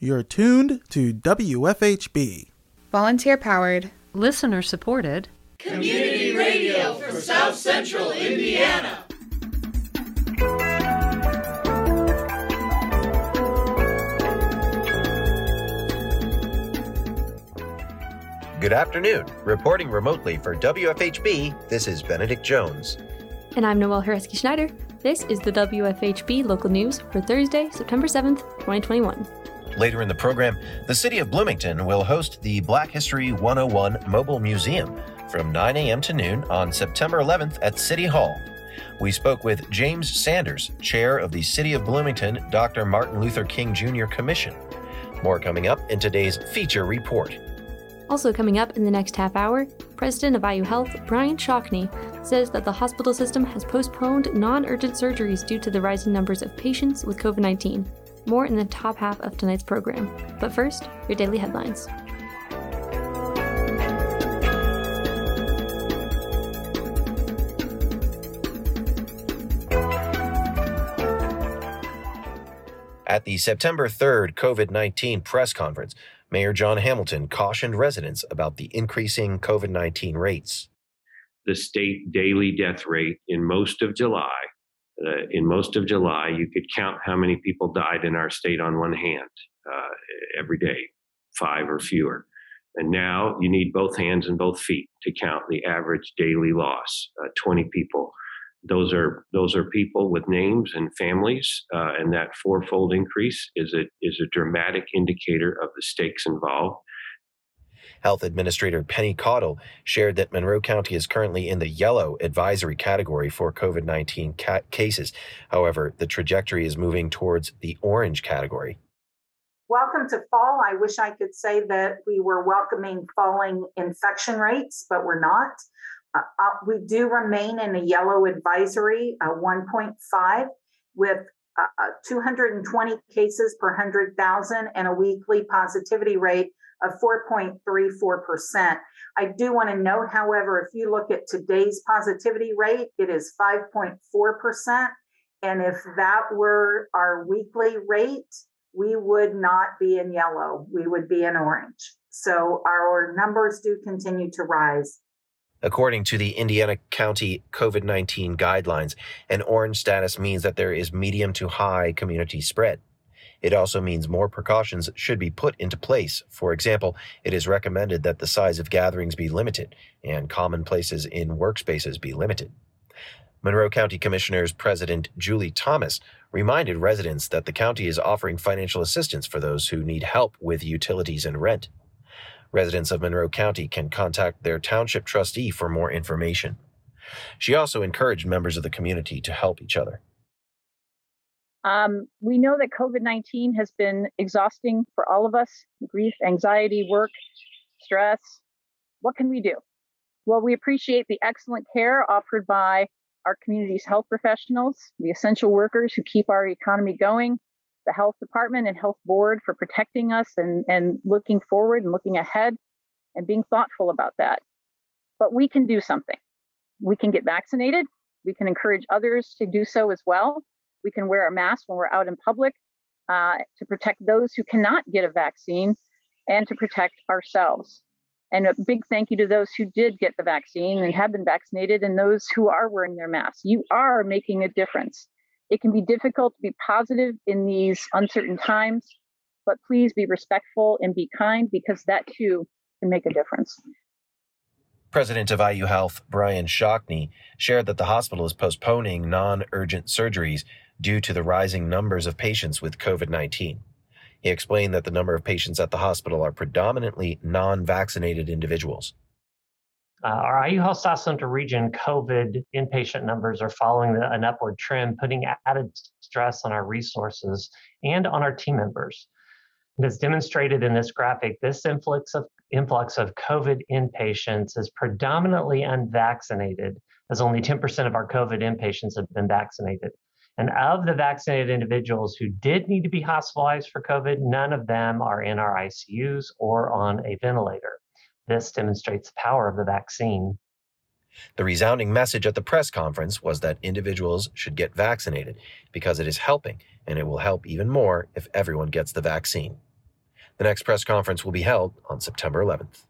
You're tuned to WFHB. Volunteer powered, listener supported, community radio for South Central Indiana. Good afternoon. Reporting remotely for WFHB, this is Benedict Jones. And I'm Noel Herhusky Schneider. This is the WFHB local news for Thursday, September 7th, 2021. Later in the program, the City of Bloomington will host the Black History 101 Mobile Museum from 9 a.m. to noon on September 11th at City Hall. We spoke with James Sanders, chair of the City of Bloomington Dr. Martin Luther King Jr. Commission. More coming up in today's feature report. Also, coming up in the next half hour, President of IU Health, Brian Shockney, says that the hospital system has postponed non urgent surgeries due to the rising numbers of patients with COVID 19. More in the top half of tonight's program. But first, your daily headlines. At the September 3rd COVID 19 press conference, Mayor John Hamilton cautioned residents about the increasing COVID 19 rates. The state daily death rate in most of July, uh, in most of July, you could count how many people died in our state on one hand uh, every day, five or fewer. And now you need both hands and both feet to count the average daily loss uh, 20 people those are those are people with names and families, uh, and that fourfold increase is a is a dramatic indicator of the stakes involved. Health Administrator Penny Caudill shared that Monroe County is currently in the yellow advisory category for COVID 19 ca- cases. However, the trajectory is moving towards the orange category. Welcome to fall. I wish I could say that we were welcoming falling infection rates, but we're not. Uh, uh, we do remain in a yellow advisory, uh, 1.5, with uh, uh 220 cases per 100,000 and a weekly positivity rate of 4.34%. I do want to note, however, if you look at today's positivity rate, it is 5.4%. And if that were our weekly rate, we would not be in yellow, we would be in orange. So our numbers do continue to rise. According to the Indiana County COVID 19 guidelines, an orange status means that there is medium to high community spread. It also means more precautions should be put into place. For example, it is recommended that the size of gatherings be limited and common places in workspaces be limited. Monroe County Commissioners President Julie Thomas reminded residents that the county is offering financial assistance for those who need help with utilities and rent. Residents of Monroe County can contact their township trustee for more information. She also encouraged members of the community to help each other. Um, we know that COVID 19 has been exhausting for all of us grief, anxiety, work, stress. What can we do? Well, we appreciate the excellent care offered by our community's health professionals, the essential workers who keep our economy going, the health department and health board for protecting us and, and looking forward and looking ahead and being thoughtful about that. But we can do something. We can get vaccinated. We can encourage others to do so as well. We can wear a mask when we're out in public uh, to protect those who cannot get a vaccine and to protect ourselves. And a big thank you to those who did get the vaccine and have been vaccinated and those who are wearing their masks. You are making a difference. It can be difficult to be positive in these uncertain times, but please be respectful and be kind because that too can make a difference. President of IU Health, Brian Shockney, shared that the hospital is postponing non urgent surgeries due to the rising numbers of patients with COVID 19. He explained that the number of patients at the hospital are predominantly non vaccinated individuals. Uh, our IU Health South Central region COVID inpatient numbers are following the, an upward trend, putting added stress on our resources and on our team members. And as demonstrated in this graphic, this influx of influx of COVID inpatients is predominantly unvaccinated, as only 10% of our COVID inpatients have been vaccinated. And of the vaccinated individuals who did need to be hospitalized for COVID, none of them are in our ICUs or on a ventilator. This demonstrates the power of the vaccine. The resounding message at the press conference was that individuals should get vaccinated because it is helping, and it will help even more if everyone gets the vaccine. The next press conference will be held on September 11th.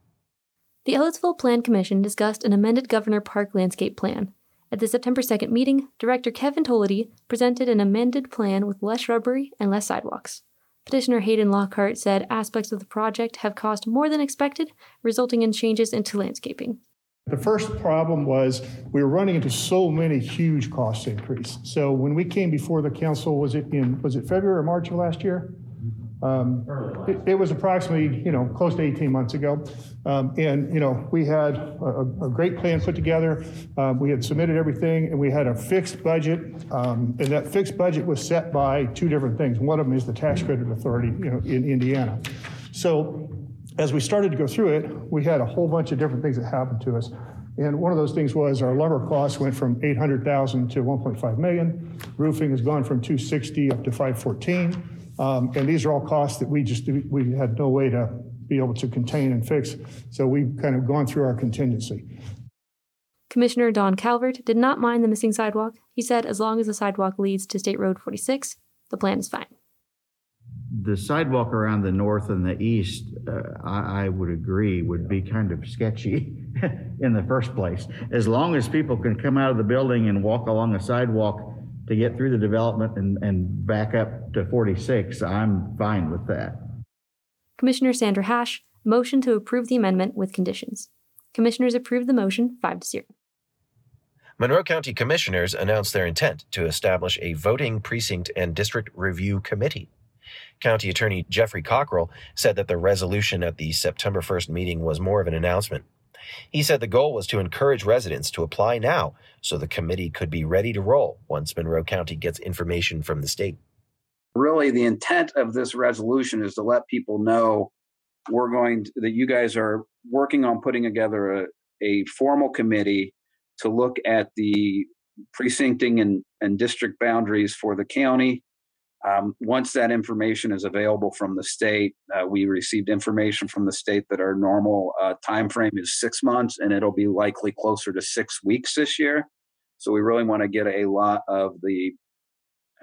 The Ellettsville Plan Commission discussed an amended Governor Park landscape plan. At the September 2nd meeting, Director Kevin Tolloty presented an amended plan with less shrubbery and less sidewalks. Petitioner Hayden Lockhart said aspects of the project have cost more than expected, resulting in changes into landscaping. The first problem was we were running into so many huge cost increase. So when we came before the council, was it in was it February or March of last year? Um, it, it, was approximately, you know, close to 18 months ago. Um, and, you know, we had a, a great plan put together. Um, we had submitted everything and we had a fixed budget. Um, and that fixed budget was set by two different things. One of them is the tax credit authority, you know, in Indiana. So as we started to go through it, we had a whole bunch of different things that happened to us. And one of those things was our lumber costs went from 800,000 to 1.5 million. Roofing has gone from 260 up to 514. Um, and these are all costs that we just we had no way to be able to contain and fix. So we've kind of gone through our contingency. Commissioner Don Calvert did not mind the missing sidewalk. He said as long as the sidewalk leads to State Road 46, the plan is fine. The sidewalk around the north and the east, uh, I, I would agree, would be kind of sketchy in the first place. As long as people can come out of the building and walk along a sidewalk to get through the development and, and back up to 46, I'm fine with that. Commissioner Sandra Hash motion to approve the amendment with conditions. Commissioners approved the motion 5 to 0. Monroe County Commissioners announced their intent to establish a voting precinct and district review committee. County Attorney Jeffrey Cockerill said that the resolution at the September 1st meeting was more of an announcement. He said the goal was to encourage residents to apply now so the committee could be ready to roll once Monroe County gets information from the state. Really, the intent of this resolution is to let people know we're going to, that you guys are working on putting together a, a formal committee to look at the precincting and, and district boundaries for the county um, once that information is available from the state, uh, we received information from the state that our normal uh, time frame is six months, and it'll be likely closer to six weeks this year. So we really want to get a lot of the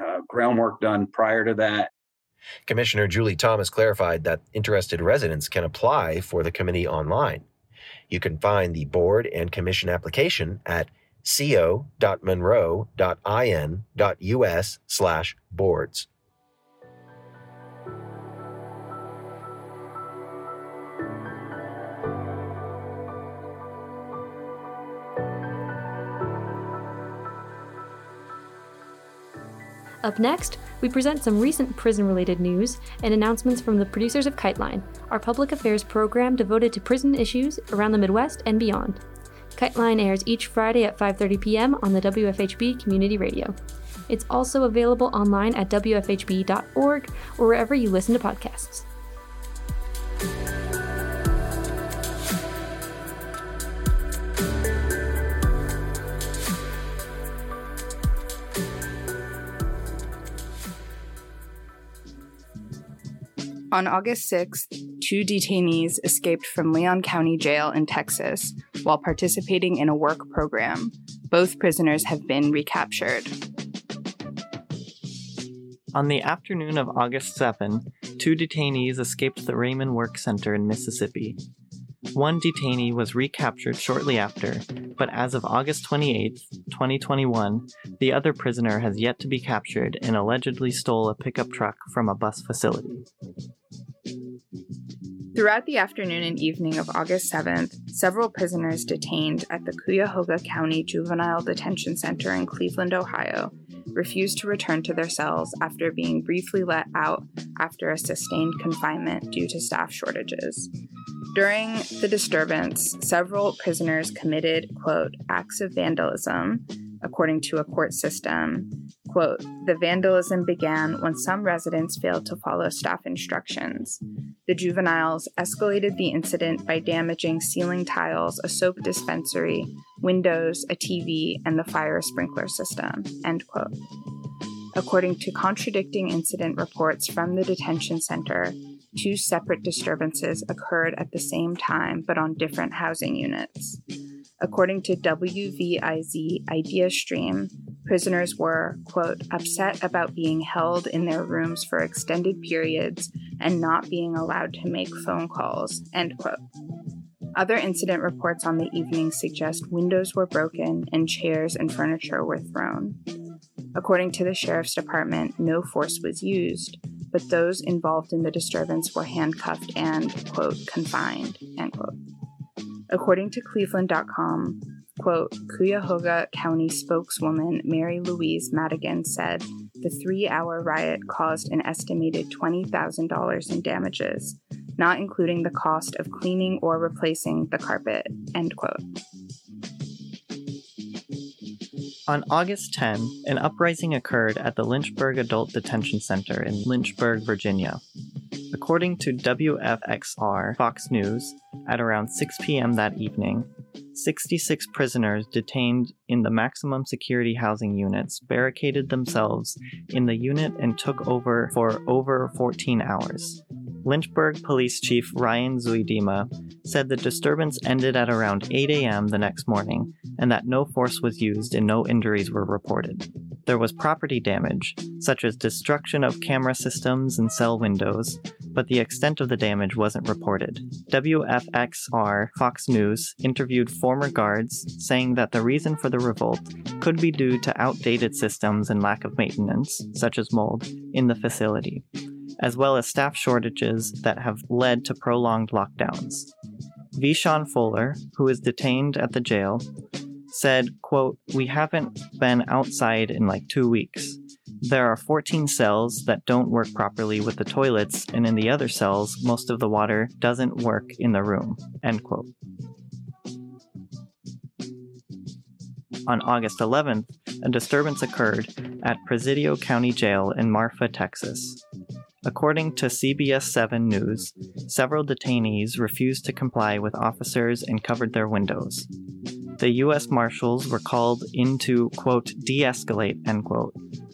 uh, groundwork done prior to that. Commissioner Julie Thomas clarified that interested residents can apply for the committee online. You can find the board and commission application at co.monroe.in.us slash boards. Up next, we present some recent prison related news and announcements from the producers of KiteLine, our public affairs program devoted to prison issues around the Midwest and beyond. KiteLine airs each Friday at 5:30 p.m. on the WFHB Community Radio. It's also available online at wfhb.org or wherever you listen to podcasts. On August 6th, two detainees escaped from Leon County Jail in Texas while participating in a work program. Both prisoners have been recaptured. On the afternoon of August 7, two detainees escaped the Raymond Work Center in Mississippi. One detainee was recaptured shortly after, but as of August 28, 2021, the other prisoner has yet to be captured and allegedly stole a pickup truck from a bus facility. Throughout the afternoon and evening of August 7th, several prisoners detained at the Cuyahoga County Juvenile Detention Center in Cleveland, Ohio, refused to return to their cells after being briefly let out after a sustained confinement due to staff shortages. During the disturbance, several prisoners committed, quote, acts of vandalism, according to a court system. Quote, the vandalism began when some residents failed to follow staff instructions. The juveniles escalated the incident by damaging ceiling tiles, a soap dispensary, windows, a TV, and the fire sprinkler system, end quote. According to contradicting incident reports from the detention center, two separate disturbances occurred at the same time but on different housing units. According to WVIZ Idea Stream, prisoners were, quote, upset about being held in their rooms for extended periods and not being allowed to make phone calls, end quote. Other incident reports on the evening suggest windows were broken and chairs and furniture were thrown. According to the sheriff's department, no force was used, but those involved in the disturbance were handcuffed and, quote, confined, end quote. According to Cleveland.com, quote, Cuyahoga County spokeswoman Mary Louise Madigan said the three hour riot caused an estimated $20,000 in damages, not including the cost of cleaning or replacing the carpet, end quote. On August 10, an uprising occurred at the Lynchburg Adult Detention Center in Lynchburg, Virginia. According to WFXR Fox News, at around 6 p.m. that evening, 66 prisoners detained in the maximum security housing units barricaded themselves in the unit and took over for over 14 hours. Lynchburg Police Chief Ryan Zuidema said the disturbance ended at around 8 a.m. the next morning and that no force was used and no injuries were reported. There was property damage, such as destruction of camera systems and cell windows, but the extent of the damage wasn't reported. WFXR Fox News interviewed former guards, saying that the reason for the revolt could be due to outdated systems and lack of maintenance, such as mold, in the facility as well as staff shortages that have led to prolonged lockdowns. Vishon Fuller, who is detained at the jail, said, quote, We haven't been outside in like two weeks. There are 14 cells that don't work properly with the toilets, and in the other cells, most of the water doesn't work in the room. End quote. On August 11th, a disturbance occurred at Presidio County Jail in Marfa, Texas. According to CBS 7 News, several detainees refused to comply with officers and covered their windows. The U.S. Marshals were called in to, quote, de escalate, end quote,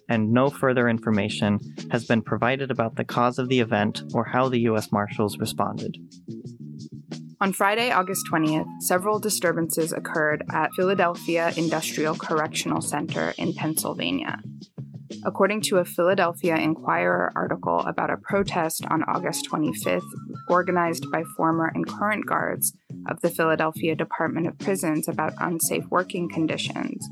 and no further information has been provided about the cause of the event or how the U.S. Marshals responded. On Friday, August 20th, several disturbances occurred at Philadelphia Industrial Correctional Center in Pennsylvania according to a Philadelphia Inquirer article about a protest on August 25th organized by former and current guards of the Philadelphia Department of Prisons about unsafe working conditions.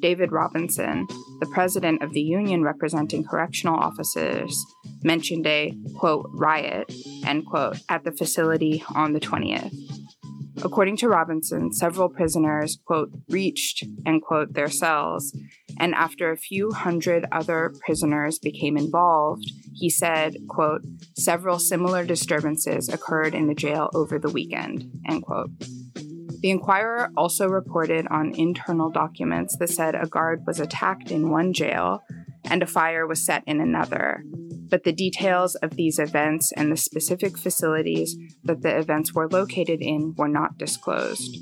David Robinson, the president of the union representing correctional officers, mentioned a quote riot end quote at the facility on the 20th. According to Robinson, several prisoners, quote, reached, end quote, their cells, and after a few hundred other prisoners became involved, he said, quote, several similar disturbances occurred in the jail over the weekend, end quote. The Inquirer also reported on internal documents that said a guard was attacked in one jail and a fire was set in another, but the details of these events and the specific facilities that the events were located in were not disclosed.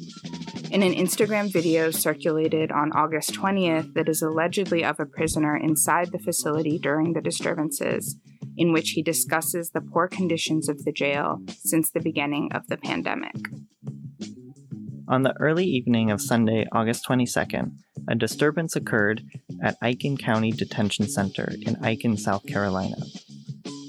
In an Instagram video circulated on August 20th that is allegedly of a prisoner inside the facility during the disturbances, in which he discusses the poor conditions of the jail since the beginning of the pandemic. On the early evening of Sunday, August 22nd, a disturbance occurred at Aiken County Detention Center in Aiken, South Carolina.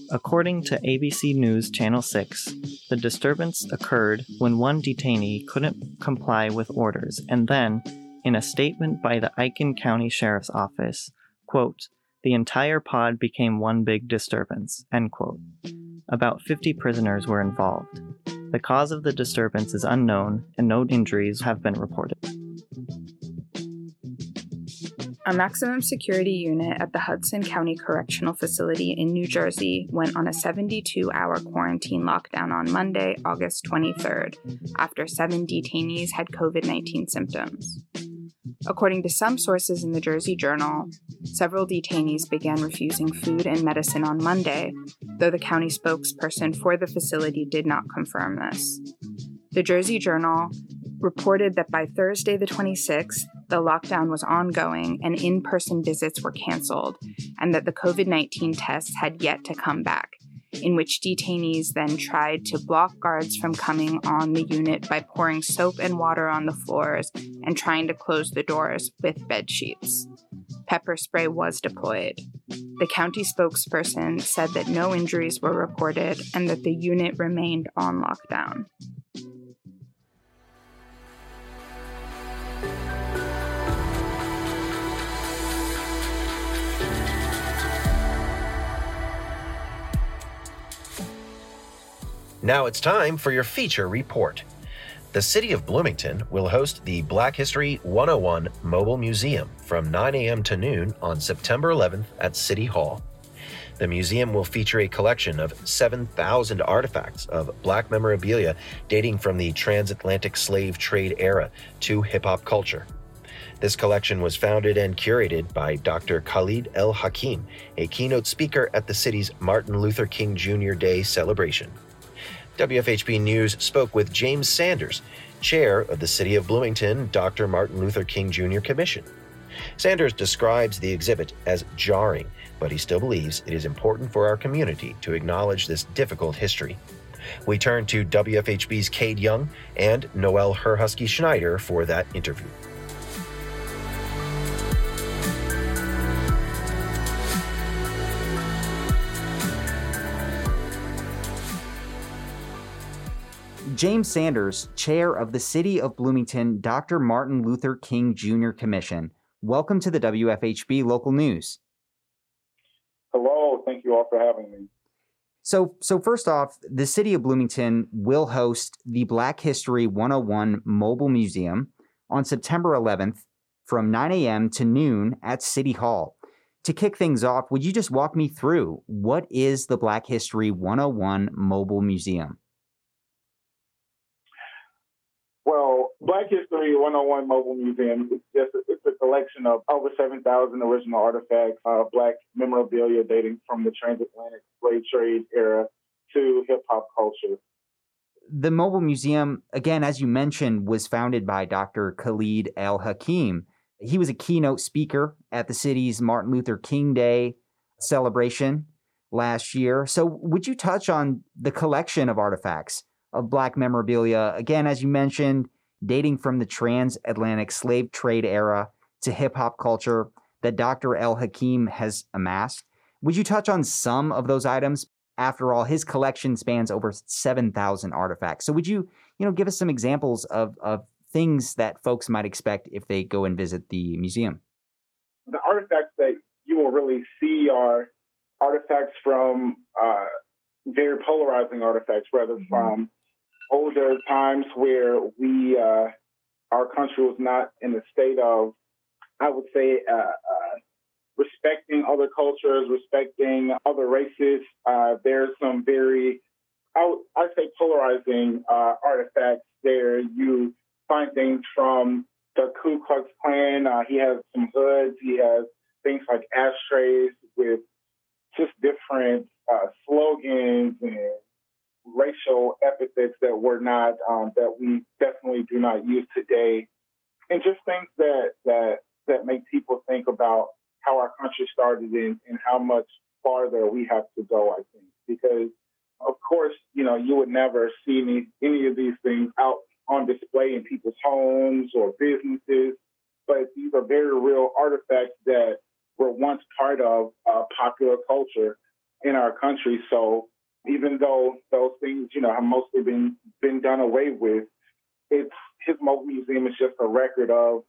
According to ABC News Channel 6, the disturbance occurred when one detainee couldn't comply with orders, and then, in a statement by the Aiken County Sheriff's Office, quote, the entire pod became one big disturbance, end quote. About 50 prisoners were involved. The cause of the disturbance is unknown, and no injuries have been reported. A maximum security unit at the Hudson County Correctional Facility in New Jersey went on a 72 hour quarantine lockdown on Monday, August 23rd, after seven detainees had COVID 19 symptoms. According to some sources in the Jersey Journal, several detainees began refusing food and medicine on Monday, though the county spokesperson for the facility did not confirm this. The Jersey Journal reported that by Thursday, the 26th, the lockdown was ongoing and in person visits were canceled, and that the COVID 19 tests had yet to come back, in which detainees then tried to block guards from coming on the unit by pouring soap and water on the floors and trying to close the doors with bed sheets. Pepper spray was deployed. The county spokesperson said that no injuries were reported and that the unit remained on lockdown. Now it's time for your feature report. The City of Bloomington will host the Black History 101 Mobile Museum from 9 a.m. to noon on September 11th at City Hall. The museum will feature a collection of 7,000 artifacts of black memorabilia dating from the transatlantic slave trade era to hip hop culture. This collection was founded and curated by Dr. Khalid El Hakim, a keynote speaker at the city's Martin Luther King Jr. Day celebration. WFHB News spoke with James Sanders, chair of the City of Bloomington Dr. Martin Luther King Jr. Commission. Sanders describes the exhibit as jarring, but he still believes it is important for our community to acknowledge this difficult history. We turn to WFHB's Cade Young and Noel Herhusky Schneider for that interview. James Sanders, chair of the City of Bloomington Dr. Martin Luther King Jr. Commission. Welcome to the WFHB Local News. Hello, thank you all for having me. So, so first off, the City of Bloomington will host the Black History 101 Mobile Museum on September 11th from 9 a.m. to noon at City Hall. To kick things off, would you just walk me through what is the Black History 101 Mobile Museum? Well, Black History 101 Mobile Museum is just a, it's a collection of over 7,000 original artifacts, uh, Black memorabilia dating from the transatlantic slave trade era to hip hop culture. The Mobile Museum, again, as you mentioned, was founded by Dr. Khalid El Hakim. He was a keynote speaker at the city's Martin Luther King Day celebration last year. So, would you touch on the collection of artifacts of Black memorabilia, again, as you mentioned, dating from the transatlantic slave trade era to hip hop culture that Dr. El Hakim has amassed. Would you touch on some of those items? After all, his collection spans over 7,000 artifacts. So would you, you know, give us some examples of, of things that folks might expect if they go and visit the museum? The artifacts that you will really see are artifacts from uh, very polarizing artifacts, rather mm-hmm. from older times where we, uh, our country was not in a state of, I would say, uh, uh, respecting other cultures, respecting other races. Uh, there's some very, I would I say, polarizing uh, artifacts there. You find things from the Ku Klux Klan. Uh, he has some hoods. He has things like ashtrays with just different slogans and racial epithets that were not um, that we definitely do not use today, and just things that that that make people think about how our country started and, and how much farther we have to go. I think because of course you know you would never see any any of these things out on display in people's homes or businesses, but these are very real artifacts that were once part of uh, popular culture in our country. So even though those things, you know, have mostly been been done away with, it's his mobile museum is just a record of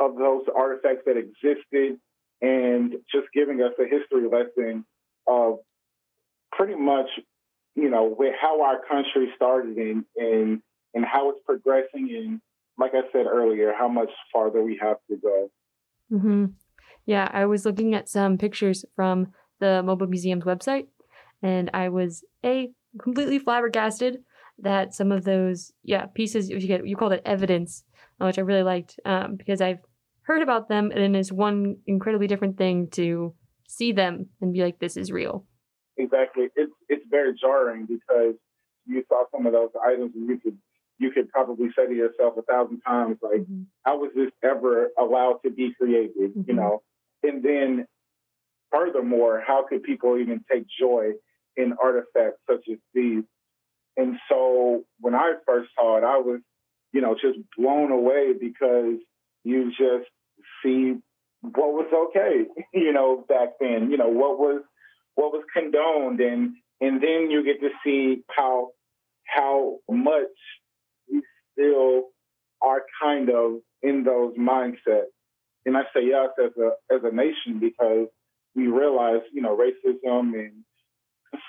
of those artifacts that existed and just giving us a history lesson of pretty much, you know, where how our country started and and and how it's progressing and like I said earlier, how much farther we have to go. Mm-hmm. Yeah, I was looking at some pictures from the Mobile Museum's website, and I was a completely flabbergasted that some of those yeah pieces you get you called it evidence, uh, which I really liked um, because I've heard about them and it's one incredibly different thing to see them and be like this is real. Exactly, it's it's very jarring because you saw some of those items and you could you could probably say to yourself a thousand times like mm-hmm. how was this ever allowed to be created mm-hmm. you know and then furthermore how could people even take joy in artifacts such as these. And so when I first saw it, I was, you know, just blown away because you just see what was okay, you know, back then, you know, what was what was condoned and and then you get to see how how much we still are kind of in those mindsets. And I say us as a as a nation because we realize, you know, racism and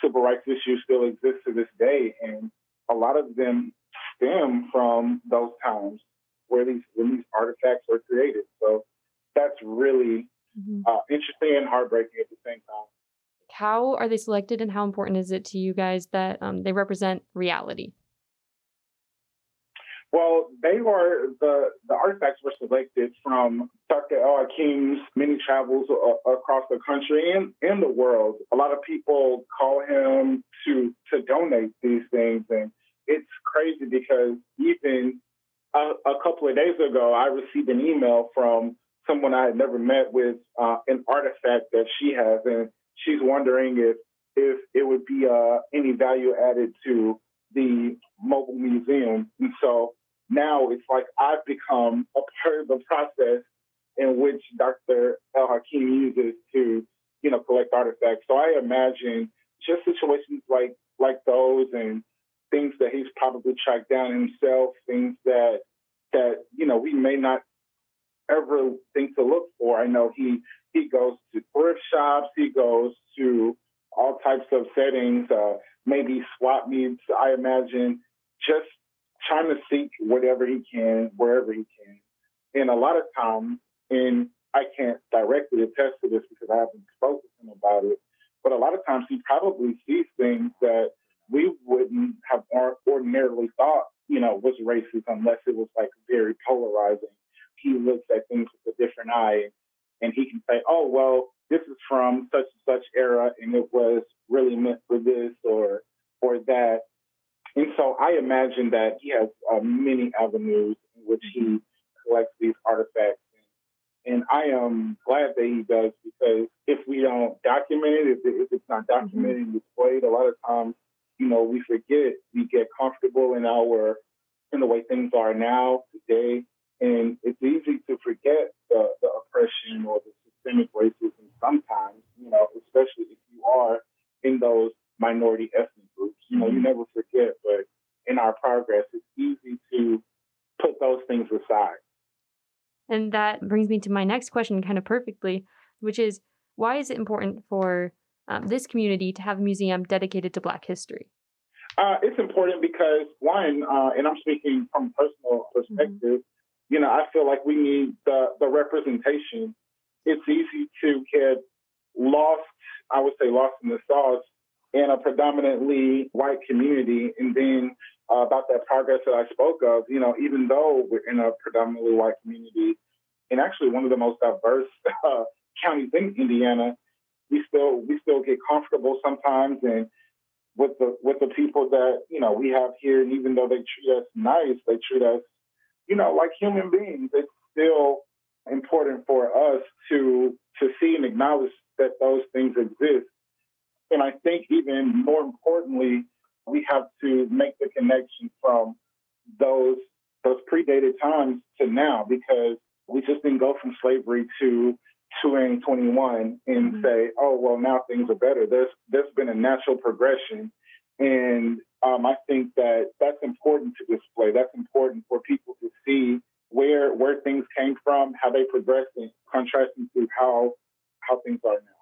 civil rights issues still exist to this day, and a lot of them stem from those times where these when these artifacts were created. So that's really mm-hmm. uh, interesting and heartbreaking at the same time. How are they selected, and how important is it to you guys that um, they represent reality? Well, they were the the artifacts were selected from Dr. El Hakim's many travels a, across the country and in the world. A lot of people call him to to donate these things, and it's crazy because even a, a couple of days ago, I received an email from someone I had never met with uh, an artifact that she has, and she's wondering if if it would be uh, any value added to the mobile museum. And so now it's like I've become a part of the process in which Dr. El Hakim uses to, you know, collect artifacts. So I imagine just situations like like those and things that he's probably tracked down himself, things that that you know we may not ever think to look for. I know he he goes to thrift shops, he goes to all types of settings, uh, maybe swap meets. I imagine just trying to seek whatever he can, wherever he can. And a lot of times, and I can't directly attest to this because I haven't spoken to him about it, but a lot of times he probably sees things that we wouldn't have ordinarily thought, you know, was racist unless it was like very polarizing. He looks at things with a different eye and he can say, oh, well, this is from such and such era and it was really meant for this or or that. And so I imagine that he has uh, many avenues in which he collects these artifacts. And I am glad that he does because if we don't document it, if, if it's not documented and displayed, a lot of times, you know, we forget, we get comfortable in our, in the way things are now, today. And it's easy to forget the, the oppression or the systemic racism sometimes, you know, especially if you are in those minority ethnic groups. You know, you mm-hmm. never forget, but in our progress, it's easy to put those things aside. And that brings me to my next question kind of perfectly, which is why is it important for um, this community to have a museum dedicated to Black history? Uh, it's important because, one, uh, and I'm speaking from personal perspective, mm-hmm. you know, I feel like we need the, the representation. It's easy to get lost, I would say, lost in the sauce in a predominantly white community. And then uh, about that progress that I spoke of, you know, even though we're in a predominantly white community and actually one of the most diverse uh, counties in Indiana, we still we still get comfortable sometimes and with the with the people that you know we have here, and even though they treat us nice, they treat us, you know, like human beings. It's still important for us to to see and acknowledge that those things exist I think even more importantly, we have to make the connection from those those predated times to now because we just didn't go from slavery to 2021 and mm-hmm. say, oh well, now things are better. There's there's been a natural progression, and um, I think that that's important to display. That's important for people to see where where things came from, how they progressed, and contrasting to how how things are now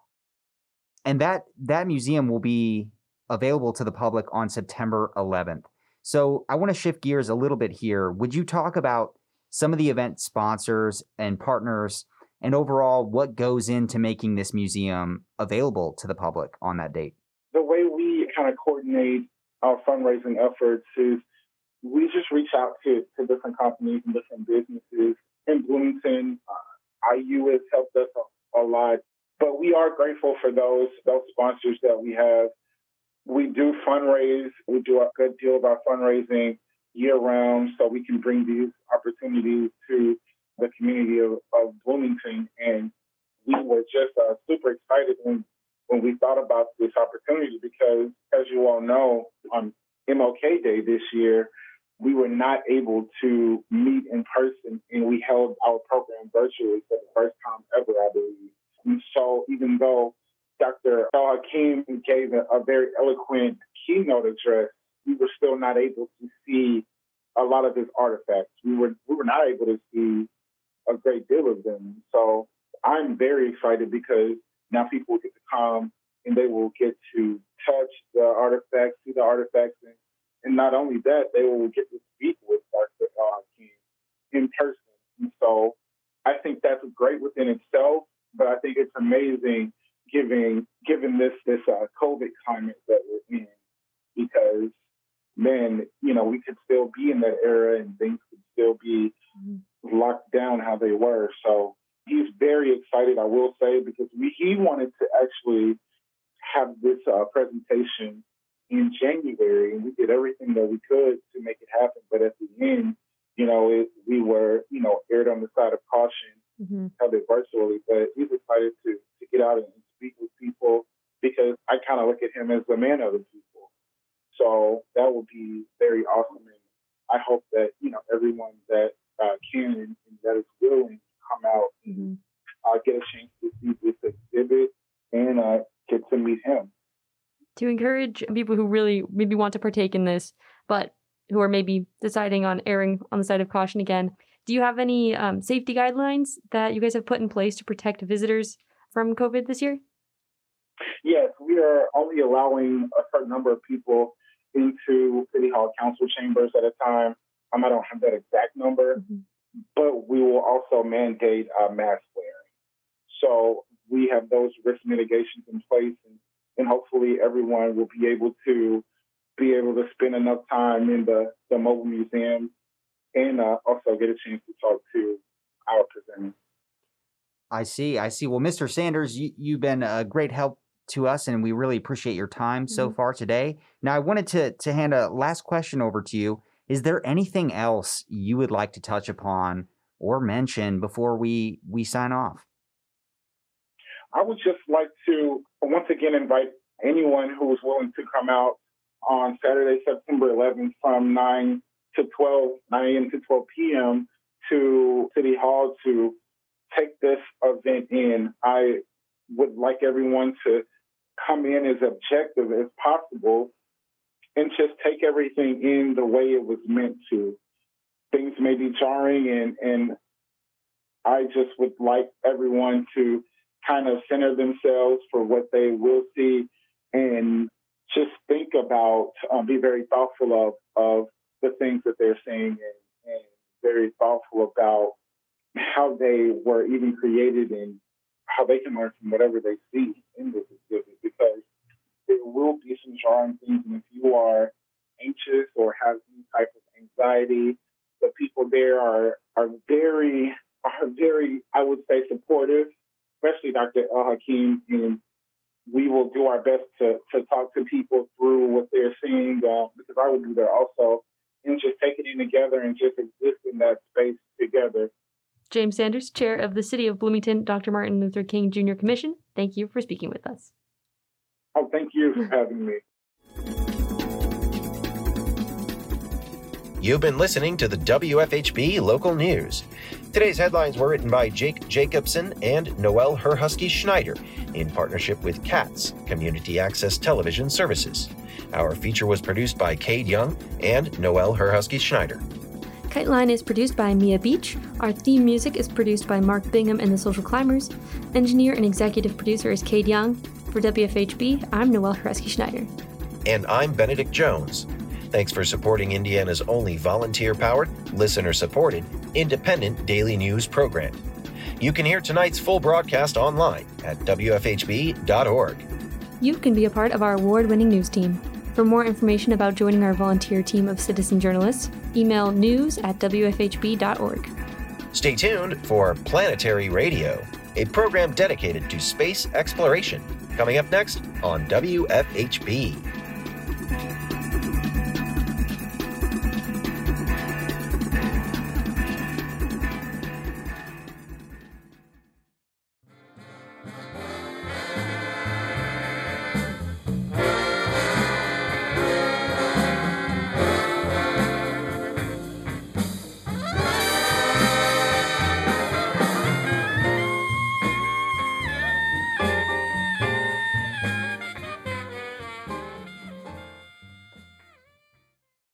and that that museum will be available to the public on September 11th. So I want to shift gears a little bit here. Would you talk about some of the event sponsors and partners and overall what goes into making this museum available to the public on that date? The way we kind of coordinate our fundraising efforts is we just reach out to, to different companies and different businesses. In Bloomington, uh, IU has helped us a, a lot we are grateful for those those sponsors that we have. We do fundraise. We do a good deal of our fundraising year round, so we can bring these opportunities to the community of, of Bloomington. And we were just uh, super excited when when we thought about this opportunity because, as you all know, on MLK Day this year, we were not able to meet in person and we held our program virtually for the first time ever, I believe. And so even though Dr. El Hakim gave a, a very eloquent keynote address, we were still not able to see a lot of his artifacts. We were we were not able to see a great deal of them. So I'm very excited because now people get to come and they will get to touch the artifacts, see the artifacts, and, and not only that, they will get to speak with Dr. Uh, King in person. And so I think that's great within itself, but I think it's amazing given given this this uh, COVID climate that we're in, because man, you know, we could still be in that era and things could still be locked down how they were. So he's very excited, I will say, because we, he wanted to actually have this uh, presentation in January, and we did everything that we could to make it happen. But at the end, you know, it, we were, you know, aired on the side of caution, mm-hmm. held it virtually. But he's excited to, to get out and speak with people because I kind of look at him as the man of the people. So that would be very awesome. And I hope that, you know, everyone that uh, can and, and that is willing to come out and uh, get a chance to see this exhibit and uh, get to meet him. To encourage people who really maybe want to partake in this, but who are maybe deciding on erring on the side of caution again, do you have any um, safety guidelines that you guys have put in place to protect visitors from COVID this year? Yes, we are only allowing a certain number of people into City Hall council chambers at a time. Um, I don't have that exact number, mm-hmm. but we will also mandate uh, mask wearing. So we have those risk mitigations in place, and, and hopefully everyone will be able to be able to spend enough time in the, the mobile museum and uh, also get a chance to talk to our presenters. I see. I see. Well, Mr. Sanders, you, you've been a great help to us, and we really appreciate your time mm-hmm. so far today. Now, I wanted to to hand a last question over to you. Is there anything else you would like to touch upon or mention before we we sign off? I would just like to once again invite anyone who is willing to come out on Saturday, September 11th from 9 to 12, 9 a.m. to 12 p.m. to City Hall to take this event in. I would like everyone to come in as objective as possible and just take everything in the way it was meant to. Things may be jarring and and I just would like everyone to kind of center themselves for what they will see and just think about, um, be very thoughtful of, of the things that they're saying and, and very thoughtful about how they were even created and how they can learn from whatever they see in this exhibit because there will be some jarring things. And if you are anxious or have any type of anxiety, the people there are are very are very, I would say, supportive especially Dr. El Hakim, and we will do our best to, to talk to people through what they're seeing uh, because I would be there also and just taking it in together and just exist in that space together. James Sanders, Chair of the City of Bloomington Dr. Martin Luther King Jr. Commission, thank you for speaking with us. Oh, thank you for having me. You've been listening to the WFHB local news. Today's headlines were written by Jake Jacobson and Noel Herhusky Schneider in partnership with CATS, Community Access Television Services. Our feature was produced by Cade Young and Noel Herhusky Schneider. Kite Line is produced by Mia Beach. Our theme music is produced by Mark Bingham and the Social Climbers. Engineer and executive producer is Cade Young. For WFHB, I'm Noel Herhusky Schneider. And I'm Benedict Jones. Thanks for supporting Indiana's only volunteer powered, listener supported, independent daily news program. You can hear tonight's full broadcast online at WFHB.org. You can be a part of our award winning news team. For more information about joining our volunteer team of citizen journalists, email news at WFHB.org. Stay tuned for Planetary Radio, a program dedicated to space exploration, coming up next on WFHB.